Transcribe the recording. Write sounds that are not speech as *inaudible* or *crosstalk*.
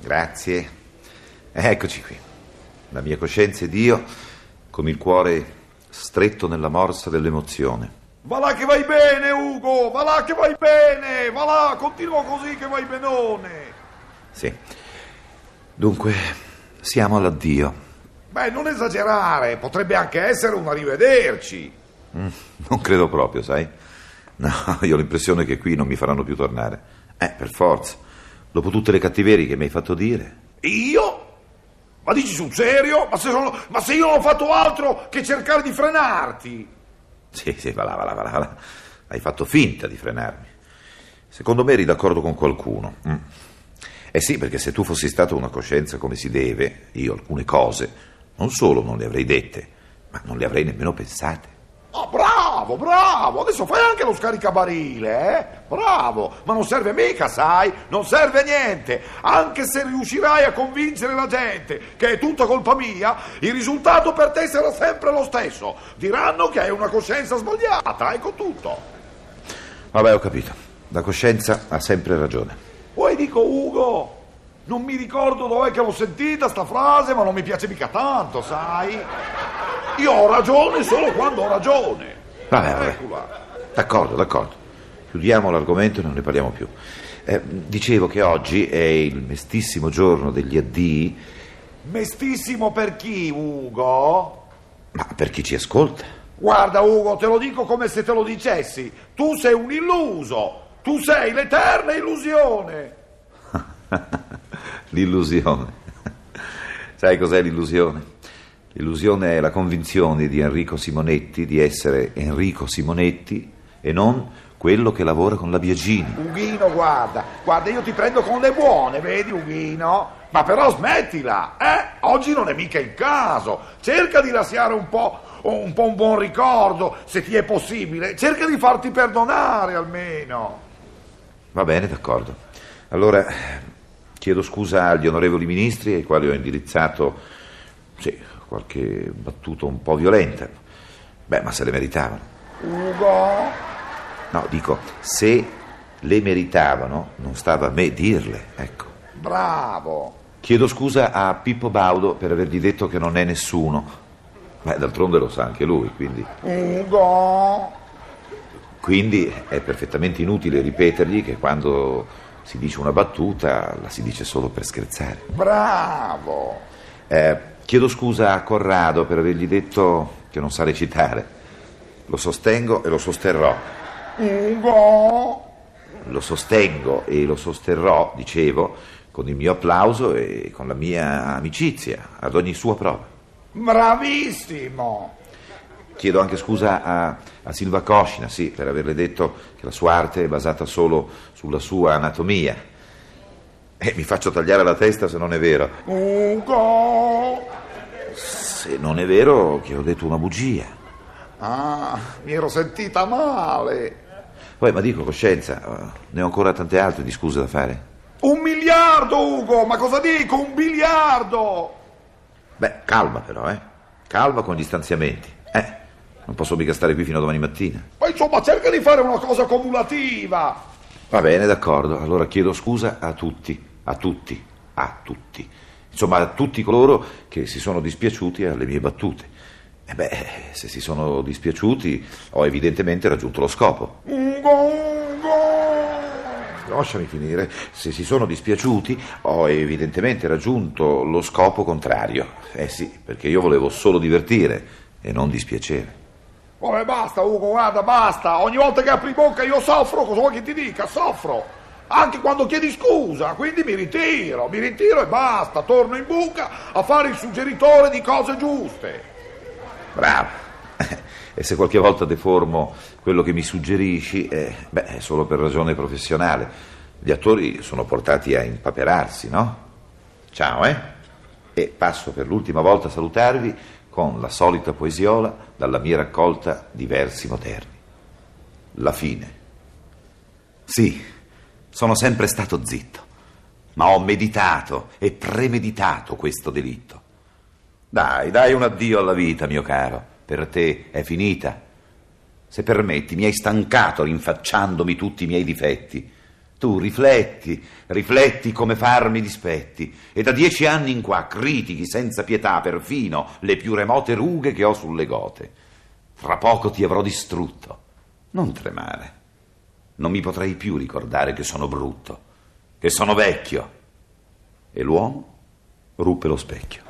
grazie. Eccoci qui. La mia coscienza ed io, con il cuore stretto nella morsa dell'emozione. Va là che vai bene, Ugo! Va là che vai bene! Va là, continua così che vai benone! Sì. Dunque, siamo all'addio. Beh, non esagerare, potrebbe anche essere un arrivederci. Mm, non credo proprio, sai? No, *laughs* io ho l'impressione che qui non mi faranno più tornare. Eh, per forza. Dopo tutte le cattiverie che mi hai fatto dire. Io? Ma dici sul serio? Ma se, sono- ma se io non ho fatto altro che cercare di frenarti? Sì, sì, va là, va là, va là. Hai fatto finta di frenarmi. Secondo me eri d'accordo con qualcuno. Mm. Eh sì, perché se tu fossi stato una coscienza come si deve, io alcune cose non solo non le avrei dette, ma non le avrei nemmeno pensate. Ah, bravo, bravo! Adesso fai anche lo scaricabarile, eh? Bravo! Ma non serve mica, sai? Non serve a niente! Anche se riuscirai a convincere la gente che è tutta colpa mia, il risultato per te sarà sempre lo stesso. Diranno che hai una coscienza sbagliata, ecco tutto. Vabbè, ho capito. La coscienza ha sempre ragione. Poi dico, Ugo, non mi ricordo dov'è che l'ho sentita sta frase, ma non mi piace mica tanto, sai? Io ho ragione solo quando ho ragione. Vabbè, vabbè. Eccola. D'accordo, d'accordo. Chiudiamo l'argomento e non ne parliamo più. Eh, dicevo che oggi è il mestissimo giorno degli addii, Mestissimo per chi, Ugo? ma per chi ci ascolta. Guarda, Ugo, te lo dico come se te lo dicessi. Tu sei un illuso. Tu sei l'eterna illusione. *laughs* L'illusione. Sai cos'è l'illusione? L'illusione è la convinzione di Enrico Simonetti di essere Enrico Simonetti e non quello che lavora con la Biagini. Ughino, guarda, guarda, io ti prendo con le buone, vedi, Ughino? Ma però smettila, eh? Oggi non è mica il caso. Cerca di lasciare un po', un po' un buon ricordo, se ti è possibile. Cerca di farti perdonare almeno. Va bene, d'accordo. Allora chiedo scusa agli onorevoli ministri ai quali ho indirizzato sì, qualche battuta un po' violenta. Beh, ma se le meritavano. Ugo? No, dico, se le meritavano, non stava a me dirle, ecco. Bravo. Chiedo scusa a Pippo Baudo per avergli detto che non è nessuno. Beh, d'altronde lo sa anche lui, quindi. Ugo? Quindi è perfettamente inutile ripetergli che quando si dice una battuta la si dice solo per scherzare. Bravo. Eh, chiedo scusa a Corrado per avergli detto che non sa recitare. Lo sostengo e lo sosterrò. Ugo? Lo sostengo e lo sosterrò, dicevo, con il mio applauso e con la mia amicizia, ad ogni sua prova. Bravissimo. Chiedo anche scusa a, a Silva Coscina, sì, per averle detto che la sua arte è basata solo sulla sua anatomia. E mi faccio tagliare la testa se non è vero. Ugo? Se non è vero che ho detto una bugia. Ah, mi ero sentita male. Poi, ma dico, coscienza, eh, ne ho ancora tante altre di scuse da fare. Un miliardo, Ugo! Ma cosa dico? Un biliardo! Beh, calma però, eh. Calma con gli stanziamenti. Eh, non posso mica stare qui fino a domani mattina. Ma insomma, cerca di fare una cosa cumulativa. Va bene, d'accordo. Allora chiedo scusa a tutti, a tutti, a tutti. Insomma, a tutti coloro che si sono dispiaciuti alle mie battute. E beh, se si sono dispiaciuti, ho evidentemente raggiunto lo scopo. Lasciami finire. Se si sono dispiaciuti, ho evidentemente raggiunto lo scopo contrario. Eh sì, perché io volevo solo divertire e non dispiacere. Vabbè, basta, Ugo, guarda, basta. Ogni volta che apri bocca io soffro, cosa vuoi che ti dica? Soffro. Anche quando chiedi scusa, quindi mi ritiro, mi ritiro e basta. Torno in buca a fare il suggeritore di cose giuste. Bravo. *laughs* E se qualche volta deformo quello che mi suggerisci, eh, beh, è solo per ragione professionale. Gli attori sono portati a impaperarsi, no? Ciao, eh? E passo per l'ultima volta a salutarvi con la solita poesiola dalla mia raccolta di versi moderni. La fine. Sì, sono sempre stato zitto, ma ho meditato e premeditato questo delitto. Dai, dai un addio alla vita, mio caro. Per te è finita. Se permetti, mi hai stancato rinfacciandomi tutti i miei difetti. Tu rifletti, rifletti come farmi dispetti, e da dieci anni in qua critichi senza pietà perfino le più remote rughe che ho sulle gote. Tra poco ti avrò distrutto. Non tremare. Non mi potrei più ricordare che sono brutto, che sono vecchio. E l'uomo ruppe lo specchio.